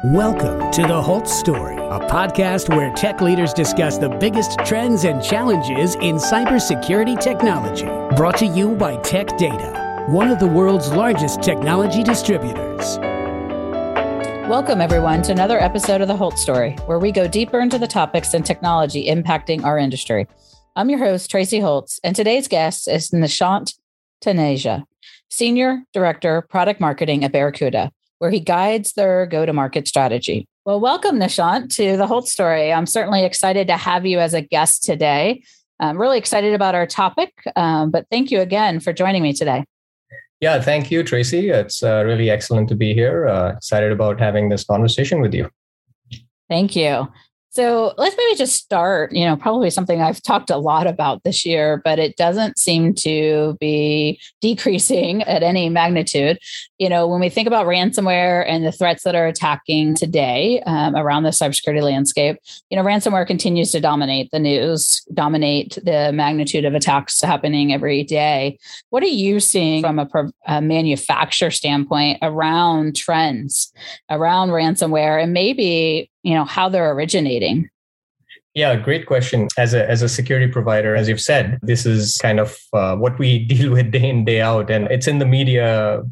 Welcome to The Holtz Story, a podcast where tech leaders discuss the biggest trends and challenges in cybersecurity technology. Brought to you by Tech Data, one of the world's largest technology distributors. Welcome, everyone, to another episode of The Holtz Story, where we go deeper into the topics and technology impacting our industry. I'm your host, Tracy Holtz, and today's guest is Nishant Taneja, Senior Director, Product Marketing at Barracuda where he guides their go to market strategy. Well, welcome, Nishant, to the Holtz story. I'm certainly excited to have you as a guest today. I'm really excited about our topic, um, but thank you again for joining me today. Yeah, thank you, Tracy. It's uh, really excellent to be here. Uh, excited about having this conversation with you. Thank you. So let's maybe just start, you know, probably something I've talked a lot about this year, but it doesn't seem to be decreasing at any magnitude. You know, when we think about ransomware and the threats that are attacking today um, around the cybersecurity landscape, you know, ransomware continues to dominate the news, dominate the magnitude of attacks happening every day. What are you seeing from a, a manufacturer standpoint around trends around ransomware and maybe you know how they're originating yeah, great question. As a as a security provider, as you've said, this is kind of uh, what we deal with day in day out, and it's in the media.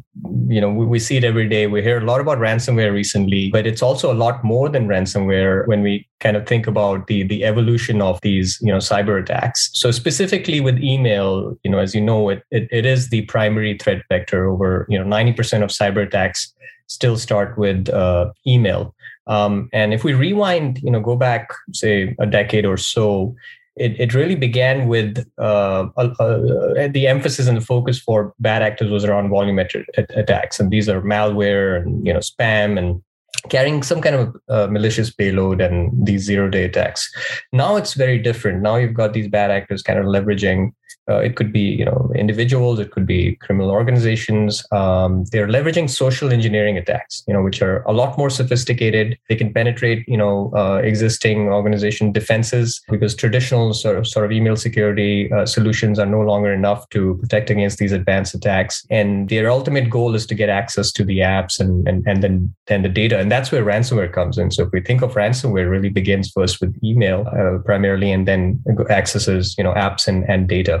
You know, we, we, see it every day. We hear a lot about ransomware recently, but it's also a lot more than ransomware when we kind of think about the the evolution of these you know cyber attacks. So specifically with email, you know, as you know, it it, it is the primary threat vector. Over you know ninety percent of cyber attacks still start with uh, email. Um, and if we rewind, you know, go back say a decade or so, it, it really began with uh, uh, the emphasis and the focus for bad actors was around volumetric attacks, and these are malware and you know spam and carrying some kind of uh, malicious payload and these zero day attacks. Now it's very different. Now you've got these bad actors kind of leveraging uh, it could be you know individuals, it could be criminal organizations. Um, they're leveraging social engineering attacks, you know, which are a lot more sophisticated. They can penetrate you know uh, existing organization defenses because traditional sort of sort of email security uh, solutions are no longer enough to protect against these advanced attacks. And their ultimate goal is to get access to the apps and and and then then the data, and that's where ransomware comes in. So if we think of ransomware, really begins first with email uh, primarily, and then accesses you know apps and and data.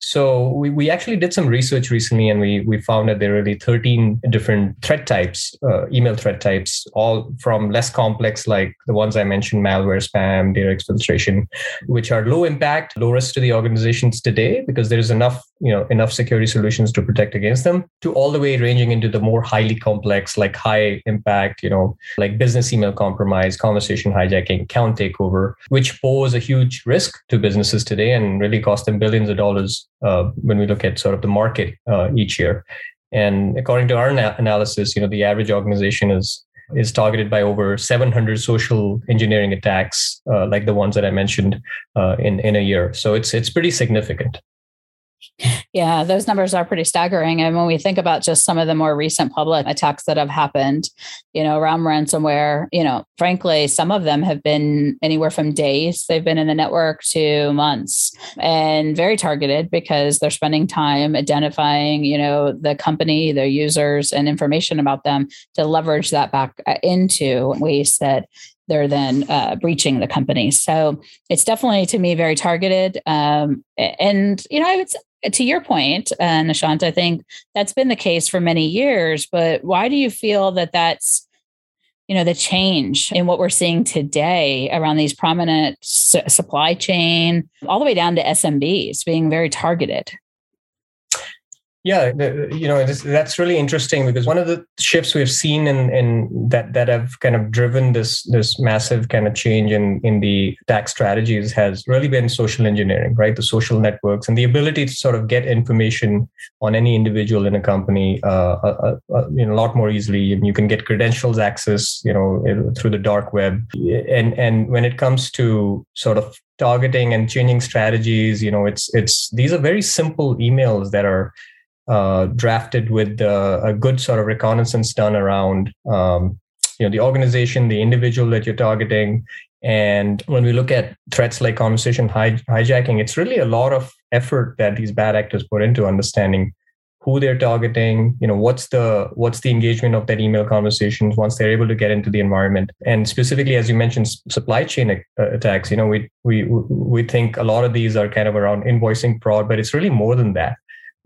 So we, we actually did some research recently and we, we found that there are really 13 different threat types, uh, email threat types, all from less complex, like the ones I mentioned, malware, spam, data exfiltration, which are low impact, low risk to the organizations today because there is enough, you know, enough security solutions to protect against them to all the way ranging into the more highly complex, like high impact, you know, like business email compromise, conversation hijacking, account takeover, which pose a huge risk to businesses today and really cost them billions of dollars uh, when we look at sort of the market uh, each year. And according to our na- analysis, you know, the average organization is is targeted by over 700 social engineering attacks, uh, like the ones that I mentioned uh, in in a year. So it's it's pretty significant. Yeah, those numbers are pretty staggering. And when we think about just some of the more recent public attacks that have happened, you know, around ransomware, you know, frankly, some of them have been anywhere from days, they've been in the network to months and very targeted because they're spending time identifying, you know, the company, their users, and information about them to leverage that back uh, into ways that they're then uh, breaching the company. So it's definitely to me very targeted. Um, and you know, I would to your point, uh, Nishant, I think that's been the case for many years. But why do you feel that that's you know the change in what we're seeing today around these prominent supply chain all the way down to smbs being very targeted yeah, you know that's really interesting because one of the shifts we've seen in, in that that have kind of driven this this massive kind of change in in the tax strategies has really been social engineering, right? The social networks and the ability to sort of get information on any individual in a company, uh, uh, uh, uh you know, a lot more easily. You can get credentials access, you know, through the dark web. And and when it comes to sort of targeting and changing strategies, you know, it's it's these are very simple emails that are uh, drafted with uh, a good sort of reconnaissance done around um, you know the organization, the individual that you're targeting. And when we look at threats like conversation hij- hijacking, it's really a lot of effort that these bad actors put into understanding who they're targeting you know what's the what's the engagement of that email conversations once they're able to get into the environment and specifically as you mentioned supply chain uh, attacks you know we we we think a lot of these are kind of around invoicing fraud but it's really more than that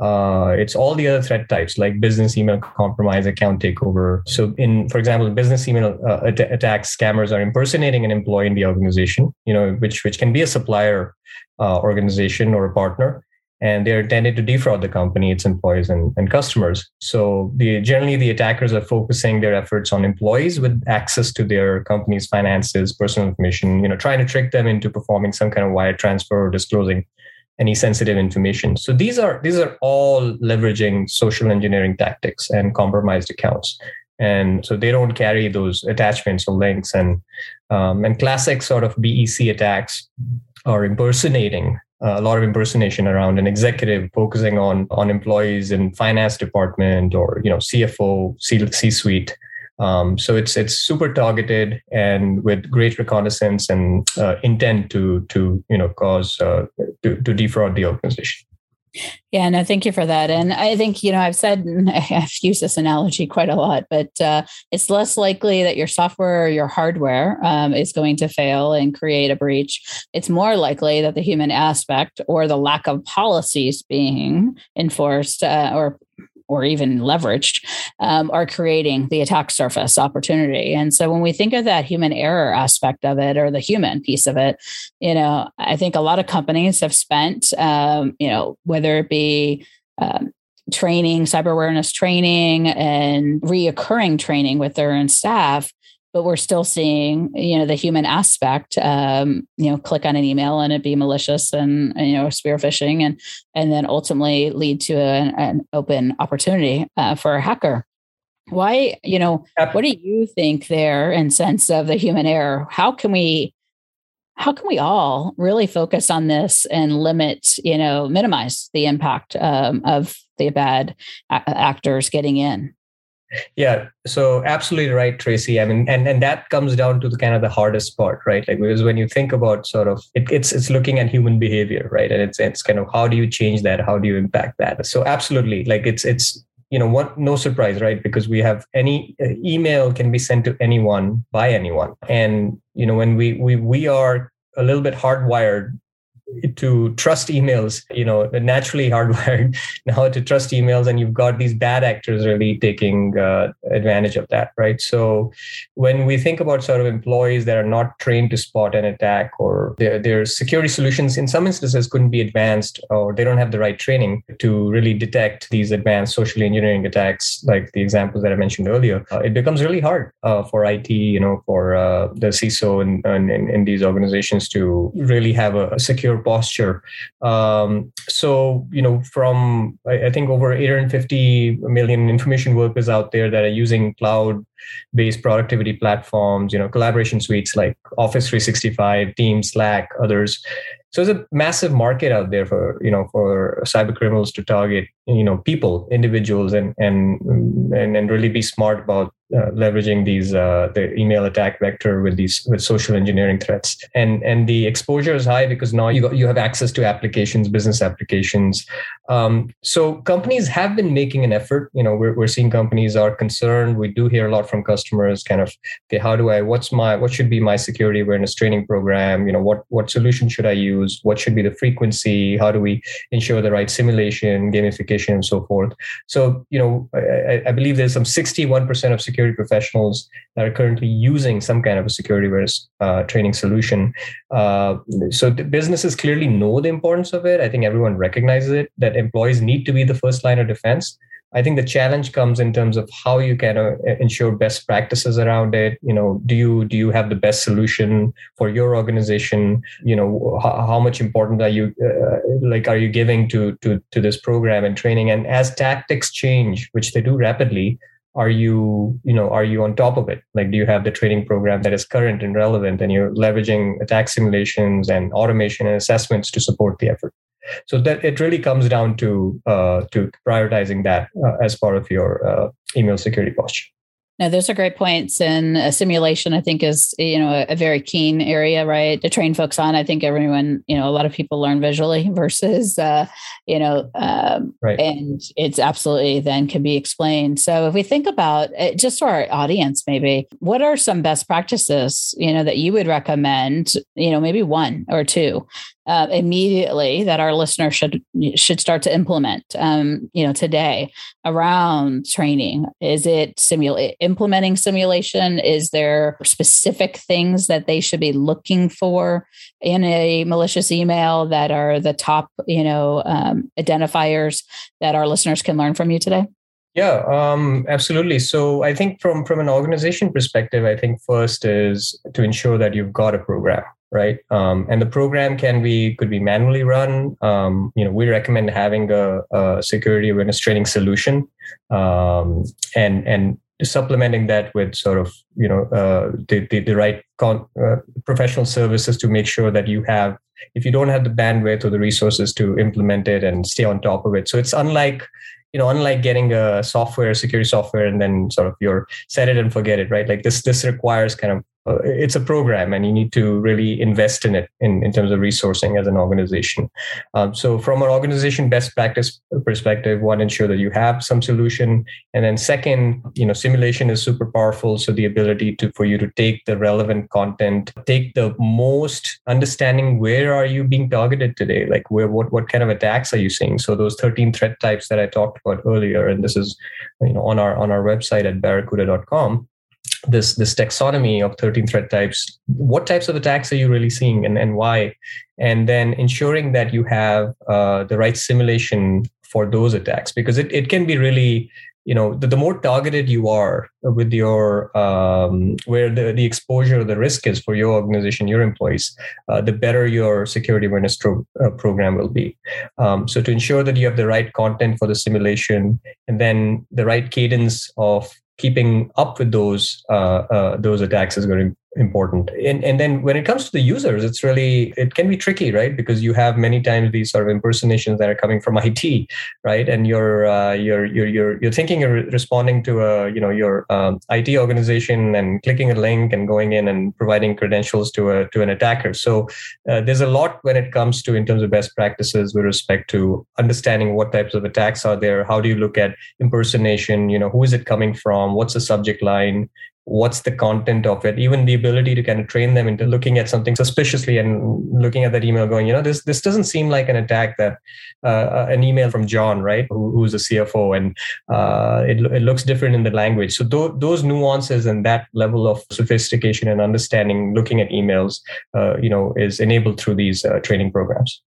uh, it's all the other threat types like business email compromise, account takeover. So, in for example, business email uh, attacks, scammers are impersonating an employee in the organization, you know, which which can be a supplier uh, organization or a partner, and they're intended to defraud the company, its employees, and, and customers. So, the generally the attackers are focusing their efforts on employees with access to their company's finances, personal information, you know, trying to trick them into performing some kind of wire transfer or disclosing any sensitive information. So these are these are all leveraging social engineering tactics and compromised accounts. And so they don't carry those attachments or links and um, and classic sort of BEC attacks are impersonating uh, a lot of impersonation around an executive focusing on on employees in finance department or you know CFO C C suite um, so it's it's super targeted and with great reconnaissance and uh, intent to to you know cause uh, to, to defraud the organization. Yeah, no, thank you for that. And I think, you know, I've said, I've used this analogy quite a lot, but uh, it's less likely that your software or your hardware um, is going to fail and create a breach. It's more likely that the human aspect or the lack of policies being enforced uh, or or even leveraged um, are creating the attack surface opportunity. And so when we think of that human error aspect of it or the human piece of it, you know, I think a lot of companies have spent, um, you know, whether it be um, training, cyber awareness training, and reoccurring training with their own staff but we're still seeing you know the human aspect um, you know click on an email and it be malicious and, and you know spear phishing and and then ultimately lead to an, an open opportunity uh, for a hacker. Why you know what do you think there in sense of the human error? How can we how can we all really focus on this and limit you know minimize the impact um, of the bad a- actors getting in yeah, so absolutely right, Tracy. I mean, and and that comes down to the kind of the hardest part, right? Like because when you think about sort of it, it's it's looking at human behavior, right? And it's it's kind of how do you change that? How do you impact that? So absolutely, like it's it's you know what no surprise right because we have any uh, email can be sent to anyone by anyone and you know when we we we are a little bit hardwired to trust emails you know naturally hardwired. Now to trust emails and you've got these bad actors really taking uh, advantage of that right? So when we think about sort of employees that are not trained to spot an attack or their, their security solutions in some instances couldn't be advanced or they don't have the right training to really detect these advanced social engineering attacks like the examples that i mentioned earlier uh, it becomes really hard uh, for it you know for uh, the ciso and in, these organizations to really have a, a secure posture. Um, so, you know, from I, I think over 850 million information workers out there that are using cloud based productivity platforms, you know, collaboration suites like Office 365, Teams, Slack, others. So there's a massive market out there for, you know, for cyber criminals to target, you know, people, individuals and and and, and really be smart about uh, leveraging these uh, the email attack vector with these with social engineering threats. And and the exposure is high because now you got, you have access to applications business applications. Um, so companies have been making an effort. You know we're, we're seeing companies are concerned. We do hear a lot from customers kind of okay how do i what's my what should be my security awareness training program? You know what what solution should i use? What should be the frequency? How do we ensure the right simulation gamification and so forth? So you know i, I believe there's some 61% of security security professionals that are currently using some kind of a security awareness uh, training solution. Uh, so businesses clearly know the importance of it. I think everyone recognizes it that employees need to be the first line of defense. I think the challenge comes in terms of how you can uh, ensure best practices around it. You know, do you do you have the best solution for your organization? You know, how, how much important are you uh, like are you giving to to to this program and training? And as tactics change, which they do rapidly, are you you know are you on top of it? Like do you have the training program that is current and relevant and you're leveraging attack simulations and automation and assessments to support the effort? So that it really comes down to uh, to prioritizing that uh, as part of your uh, email security posture No, those are great points. And a simulation, I think, is you know a, a, very keen area, right, to train folks on. I think everyone, you know, a lot of people learn visually versus, uh, you know, um, right. and it's absolutely then can be explained. So if we think about it, just to our audience, maybe what are some best practices, you know, that you would recommend? You know, maybe one or two uh, immediately that our listeners should should start to implement um, you know today around training. Is it simulate implementing simulation? Is there specific things that they should be looking for in a malicious email that are the top you know um, identifiers that our listeners can learn from you today? Yeah, um, absolutely. So I think from from an organization perspective, I think first is to ensure that you've got a program, right? Um, and the program can be could be manually run. Um, you know, we recommend having a, a security awareness training solution, um, and and supplementing that with sort of you know uh, the, the, the right con- uh, professional services to make sure that you have if you don't have the bandwidth or the resources to implement it and stay on top of it so it's unlike you know unlike getting a software security software and then sort of you're set it and forget it right like this this requires kind of it's a program and you need to really invest in it in, in terms of resourcing as an organization. Um, so from an organization best practice perspective one ensure that you have some solution. And then second you know simulation is super powerful. So the ability to for you to take the relevant content take the most understanding where are you being targeted today? Like where what what kind of attacks are you seeing? So those 13 threat types that i talked about earlier and this is you know on our on our website at barracuda.com this this taxonomy of 13 threat types what types of attacks are you really seeing and, and why? And then ensuring that you have uh, the right simulation for those attacks because it, it can be really you know the, the more targeted you are with your um, where the, the exposure the risk is for your organization your employees uh, the better your security awareness pro- uh, program will be. Um, so to ensure that you have the right content for the simulation and then the right cadence of keeping up with those uh, uh, those attacks is very important. And and then when it comes to the users, it's really it can be tricky, right? Because you have many times these sort of impersonations that are coming from IT, right? And you're uh, you're you're you're you're thinking you're responding to a you know your um, IT organization and clicking a link and going in and providing credentials to a to an attacker. So uh, there's a lot when it comes to in terms of best practices with respect to understanding what types of attacks are there. How do you look at impersonation? You know, who is it coming from? What's the subject line? What's the content of it even the ability to kind of train them into looking at something suspiciously and looking at that email going you know this this doesn't seem like an attack that uh, uh an email from john right? Who, who's a cfo and uh, it, it looks different in the language. So th- those nuances and that level of sophistication and understanding looking at emails uh, you know is enabled through these uh, training programs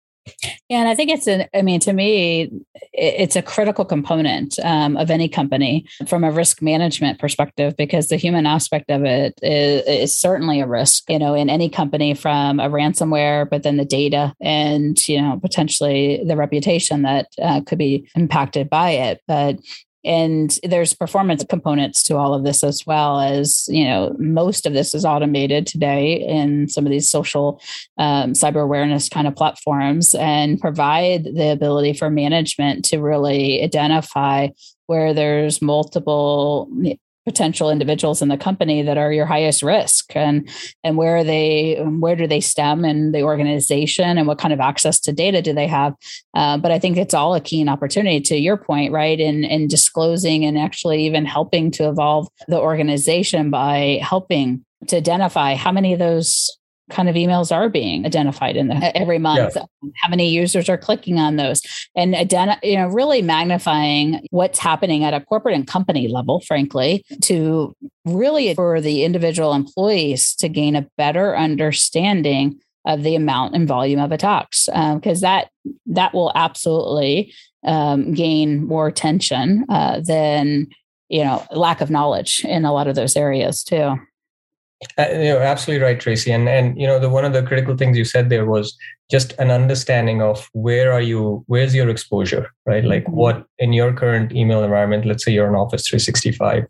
yeah, and I think it's an, I mean, to me, it's a critical component um, of any company from a risk management perspective because the human aspect of it is, is, certainly a risk, you know, in any company from a ransomware, but then the data and, you know, potentially the reputation that uh, could be impacted by it. But and there's performance components to all of this as well as you know most of this is automated today in some of these social um, cyber awareness kind of platforms and provide the ability for management to really identify where there's multiple potential individuals in the company that are your highest risk and and where are they where do they stem in the organization and what kind of access to data do they have? Uh, but i think it's all a keen opportunity to your point right in in disclosing and actually even helping to evolve the organization by helping to identify how many of those kind of emails are being identified in the, every month. Yeah. how many users are clicking on those? And identi- you know really magnifying what's happening at a corporate and company level frankly to really for the individual employees to gain a better understanding of the amount and volume of attacks. Because um, that that will absolutely um, gain more attention uh, than you know lack of knowledge in a lot of those areas too uh, you're absolutely right, Tracy. And and you know the one of the critical things you said there was just an understanding of where are you, where's your exposure, right? Like mm-hmm. what in your current email environment. Let's say you're on Office 365,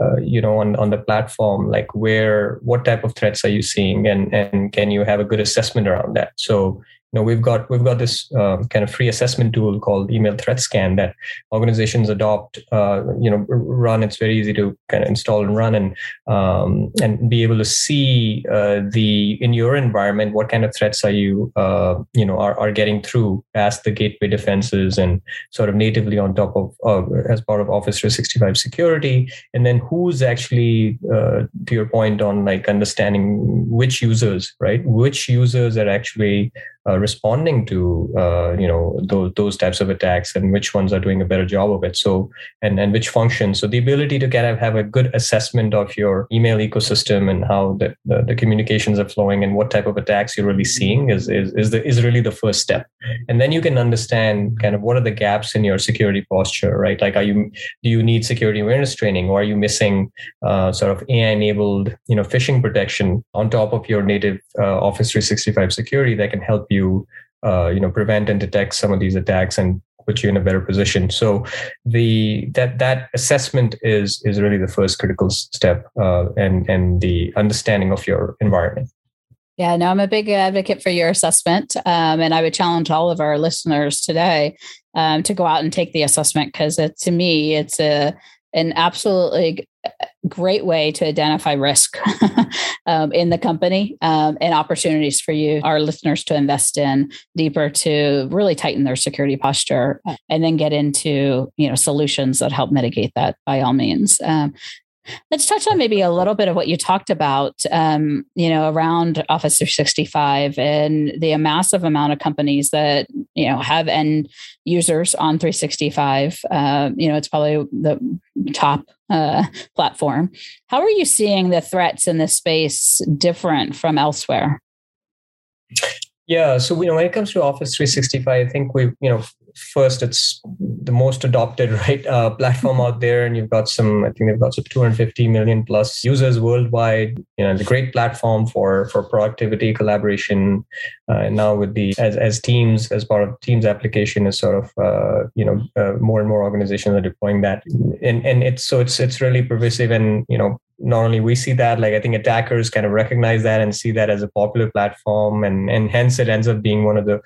uh, you know, on on the platform. Like where, what type of threats are you seeing, and and can you have a good assessment around that? So know we've got we've got this uh, kind of free assessment tool called email threat scan that organizations adopt uh, you know run. It's very easy to kind of install and run and um, and be able to see uh, the in your environment what kind of threats are you uh, you know are, are getting through past the gateway defenses and sort of natively on top of as part of office 365 security. And then who's actually uh, to your point on like understanding which users right? Which users are actually uh, responding to uh, you know those, those types of attacks and which ones are doing a better job of it. So and and which functions. So the ability to kind of have a good assessment of your email ecosystem and how the, the, the communications are flowing and what type of attacks you're really seeing is is is, the, is really the first step and then you can understand kind of what are the gaps in your security posture right? Like are you do you need security awareness training or are you missing uh, sort of ai enabled you know phishing protection on top of your native uh, office 365 security that can help you uh, you know prevent and detect some of these attacks and put you in a better position? So the that that assessment is is really the first critical step uh, and and the understanding of your environment yeah, no, I'm a big advocate for your assessment. Um, and I would challenge all of our listeners today um, to go out and take the assessment because to me, it's a an absolutely great way to identify risk um, in the company um, and opportunities for you, our listeners, to invest in deeper to really tighten their security posture and then get into you know solutions that help mitigate that by all means. Um, Let's touch on maybe a little bit of what you talked about, um, you know, around Office 365 and the massive amount of companies that you know have end users on 365. Uh, you know, it's probably the top uh, platform. How are you seeing the threats in this space different from elsewhere? Yeah, so you know when it comes to Office 365, I think we you know first it's the most adopted right uh, platform out there and you've got some i think they've got some 250 million plus users worldwide. You know the great platform for for productivity collaboration uh, and now with the as as teams as part of teams application is sort of uh, you know uh, more and more organizations are deploying that. And and it's so it's it's really pervasive and you know not only we see that like i think attackers kind of recognize that and see that as a popular platform and and hence it ends up being one of the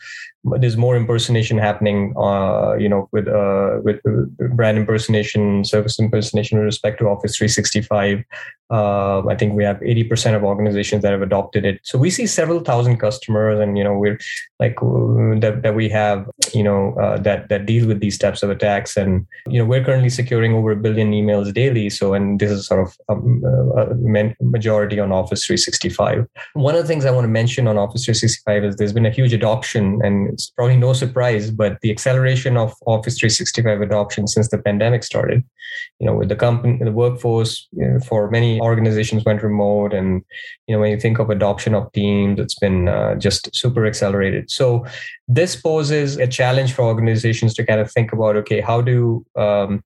there's more impersonation happening uh, you know with uh, with brand impersonation service impersonation with respect to office 365 uh, i think we have 80% of organizations that have adopted it. So we see several thousand customers and you know we're like that, that we have you know uh, that that deal with these types of attacks. And you know we're currently securing over a billion emails daily. So and this is sort of um, majority on office 365 one of the things i want to mention on office 365 is there's been a huge adoption and it's probably no surprise but the acceleration of office 365 adoption since the pandemic started. You know with the company the workforce you know, for many organizations went remote and you know when you think of adoption of teams it's been uh, just super accelerated. So this poses a challenge for organizations to kind of think about okay how do um,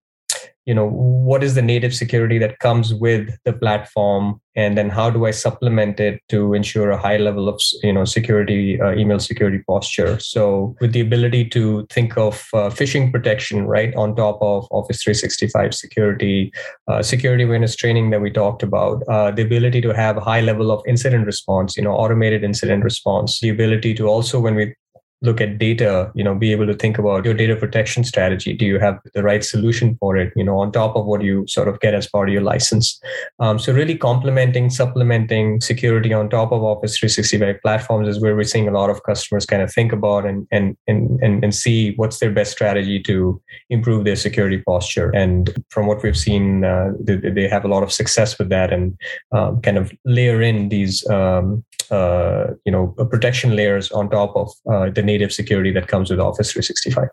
you know what is the native security that comes with the platform? And then how do i supplement it to ensure a high level of you know security uh, email security posture? So with the ability to think of uh, phishing protection right on top of office 365 security uh, security awareness training that we talked about uh, the ability to have a high level of incident response you know automated incident response the ability to also when we look at data you know be able to think about your data protection strategy. Do you have the right solution for it you know on top of what you sort of get as part of your license? Um, so really complementing supplementing security on top of office 365 platforms is where we're seeing a lot of customers kind of think about and and and and, and see what's their best strategy to improve their security posture. And from what we've seen uh, they, they, have a lot of success with that and um, kind of layer in these um, uh, you know protection layers on top of uh, the native security that comes with Office 365.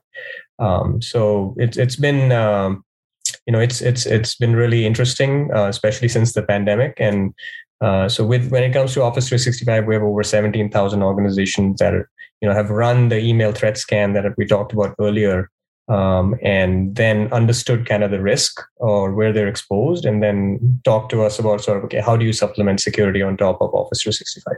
Um, so it's it's been um, you know it's it's it's been really interesting, uh, especially since the pandemic. And uh, so with when it comes to Office 365, we have over 17,000 organizations that are, you know have run the email threat scan that we talked about earlier. Um, and then understood kind of the risk or where they're exposed, and then talk to us about sort of okay, how do you supplement security on top of Office 365?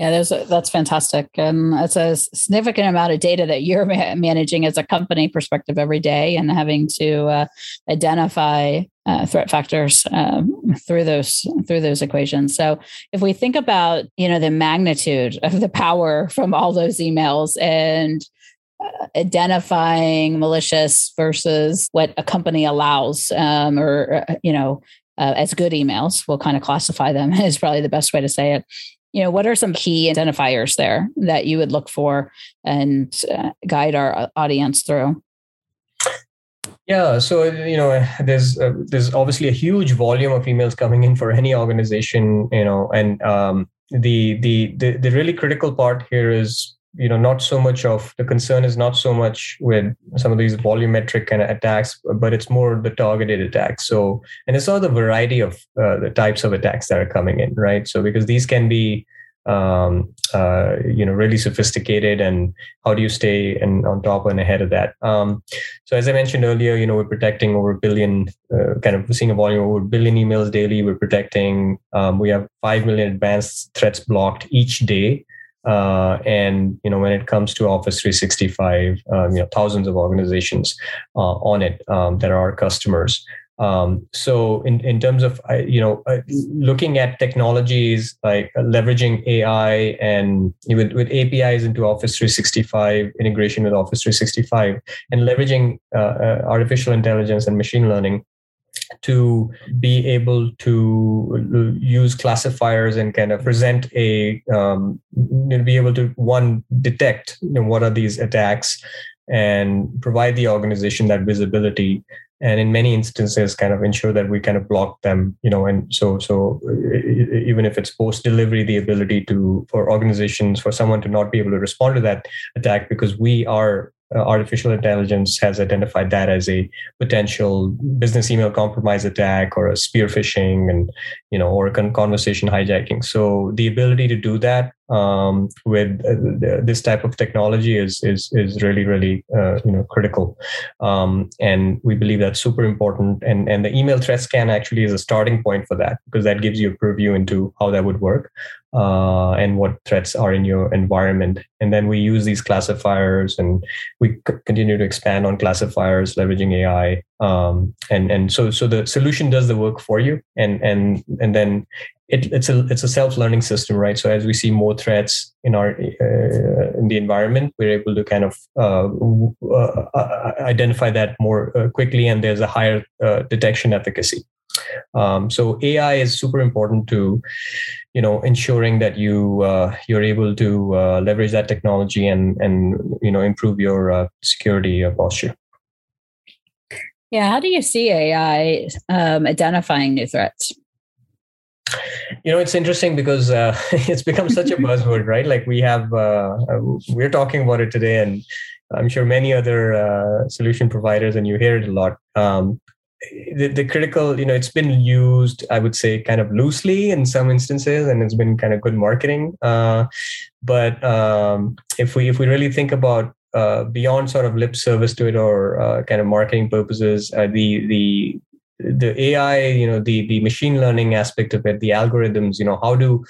Yeah, a, that's fantastic. And it's a significant amount of data that you're ma- managing as a company perspective every day and having to uh, identify uh, threat factors um, through those through those equations. So if we think about you know the magnitude of the power from all those emails and uh, identifying malicious versus what a company allows um, or uh, you know uh, as good emails we'll kind of classify them is probably the best way to say it you know what are some key identifiers there that you would look for and uh, guide our uh, audience through? Yeah so you know there's uh, there's obviously a huge volume of emails coming in for any organization you know and um, the, the the the really critical part here is you know not so much of the concern is not so much with some of these volumetric kind of attacks but it's more the targeted attacks. So and it's all the variety of uh, the types of attacks that are coming in right? So because these can be um, uh, you know really sophisticated and how do you stay and on top and ahead of that? Um, so as i mentioned earlier you know we're protecting over a billion uh, kind of seeing a volume over a billion emails daily. We're protecting um, we have 5 million advanced threats blocked each day uh, and you know when it comes to office 365 um, you know thousands of organizations uh, on it um, that are our customers. Um, so in, in terms of you know looking at technologies like leveraging ai and with, with apis into office 365 integration with office 365 and leveraging uh, uh, artificial intelligence and machine learning to be able to use classifiers and kind of present a um, be able to one detect you know, what are these attacks and provide the organization that visibility. And in many instances kind of ensure that we kind of block them you know and so so even if it's post delivery the ability to for organizations for someone to not be able to respond to that attack because we are Uh, artificial intelligence has identified that as a potential business email compromise attack or a spear phishing and you know or a conversation hijacking. So the ability to do that um, with uh, this type of technology is is is really really uh, you know critical um, and we believe that's super important and and the email threat scan actually is a starting point for that because that gives you a preview into how that would work uh, and what threats are in your environment. And then we use these classifiers and we c- continue to expand on classifiers, leveraging AI. Um, and and so so the solution does the work for you, and and and then it, it's a it's a self learning system, right? So as we see more threats in our uh, in the environment, we're able to kind of uh, uh, identify that more uh, quickly, and there's a higher uh, detection efficacy. Um, so AI is super important to, you know, ensuring that you uh, you're able to uh, leverage that technology and and you know improve your uh, security posture. Yeah, how do you see AI um, identifying new threats? You know, it's interesting because uh, it's become such a buzzword, right? Like we have, uh, we're talking about it today, and I'm sure many other uh, solution providers, and you hear it a lot. Um, the, the critical you know it's been used i would say kind of loosely in some instances and it's been kind of good marketing uh, but um, if we if we really think about uh, beyond sort of lip service to it or uh, kind of marketing purposes uh, the the the ai you know the the machine learning aspect of it the algorithms you know how do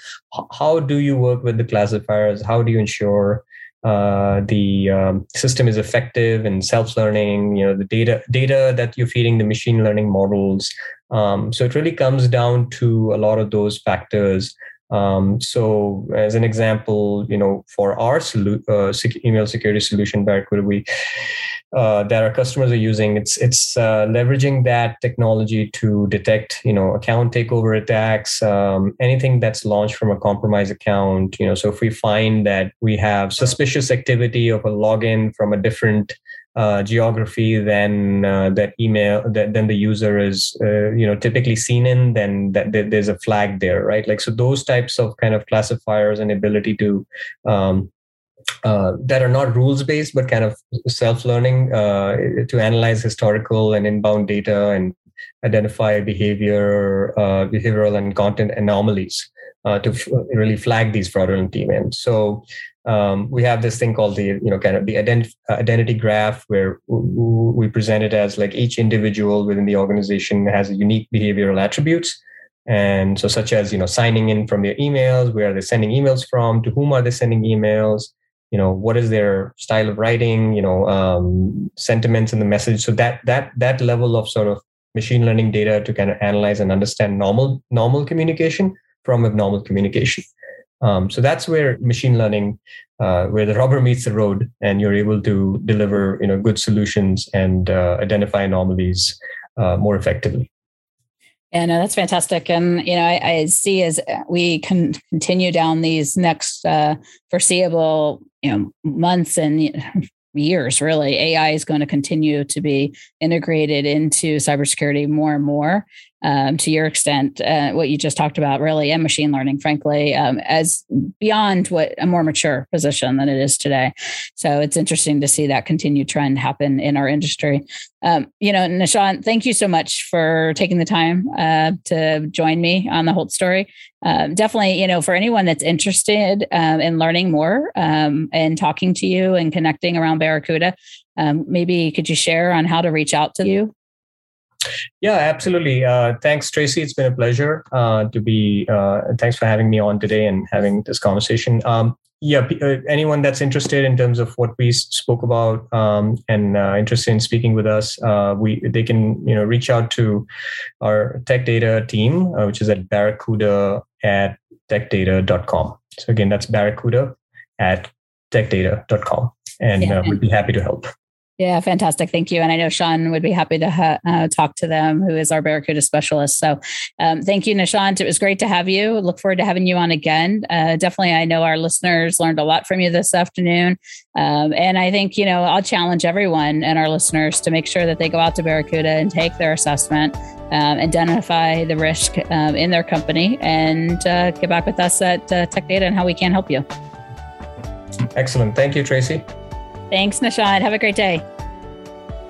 how do you work with the classifiers? How do you ensure uh, the um, system is effective and self-learning you know the data data that you're feeding the machine learning models? Um, so it really comes down to a lot of those factors um, so as an example you know for our solu- uh, email security solution barracuda we uh, that our customers are using. It's it's uh, leveraging that technology to detect, you know, account takeover attacks, um, anything that's launched from a compromised account. You know, so if we find that we have suspicious activity of a login from a different uh, geography than uh, that email that then the user is uh, you know typically seen in then that, there's a flag there right? Like so those types of kind of classifiers and ability to um, uh, that are not rules based but kind of self learning uh, to analyze historical and inbound data and identify behavior uh, behavioral and content anomalies to f- really flag these fraudulent events so um, we have this thing called the you know kind of the ident- uh, identity graph where we present it as like each individual within the organization has a unique behavioral attributes and so such as you know signing in from their emails where are they sending emails from to whom are they sending emails you know what is their style of writing you know um, sentiments in the message so that that that level of sort of machine learning data to kind of analyze and understand normal normal communication from abnormal communication. Um, so that's where machine learning, uh, where the rubber meets the road, and you're able to deliver you know good solutions and uh, identify anomalies uh, more effectively. Yeah, no, that's fantastic. And, you know, I, I see as we can continue down these next uh, foreseeable, you know, months and years, really, AI is going to continue to be integrated into cybersecurity more and more um, to your extent, uh, what you just talked about, really, and machine learning, frankly, um, as beyond what a more mature position than it is today. So it's interesting to see that continued trend happen in our industry. Um, you know, Nishant, thank you so much for taking the time uh, to join me on the Holtz story. Um, definitely, you know, for anyone that's interested um, in learning more um, and talking to you and connecting around Barracuda, maybe could you share on how to reach out to you? Yeah, absolutely. Uh, thanks, Tracy. It's been a pleasure uh, to be. Uh, thanks for having me on today and having this conversation. Um, yeah, uh, anyone that's interested in terms of what we spoke about um, and uh, interested in speaking with us, uh, we they can you know reach out to our tech data team, which is at barracuda at techdata.com. So again, that's barracuda at techdata.com, and yeah. we'd be happy to help. Yeah, fantastic. Thank you. And I know Sean would be happy to ha- uh, talk to them, who is our Barracuda specialist. So um, thank you, Nishant. It was great to have you. Look forward to having you on again. Uh, definitely, I know our listeners learned a lot from you this afternoon. Um, and I think, you know, I'll challenge everyone and our listeners to make sure that they go out to Barracuda and take their assessment, um, identify the risk um, in their company, and uh, get back with us at uh, Tech Data and how we can help you. Excellent. Thank you, Tracy. Thanks, Nishant. Have a great day.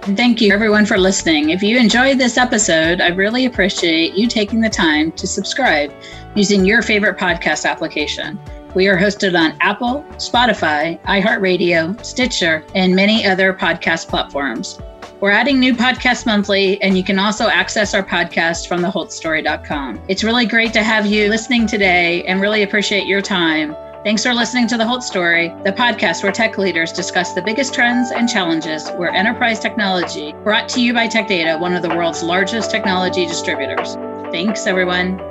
And thank you, everyone, for listening. If you enjoyed this episode, I really appreciate you taking the time to subscribe using your favorite podcast application. We are hosted on Apple, Spotify, iHeartRadio, Stitcher, and many other podcast platforms. We're adding new podcasts monthly, and you can also access our podcast from theholtzstory.com. It's really great to have you listening today and really appreciate your time. Thanks for listening to The Holtz Story, the podcast where tech leaders discuss the biggest trends and challenges where enterprise technology, brought to you by Tech Data, one of the world's largest technology distributors. Thanks, everyone.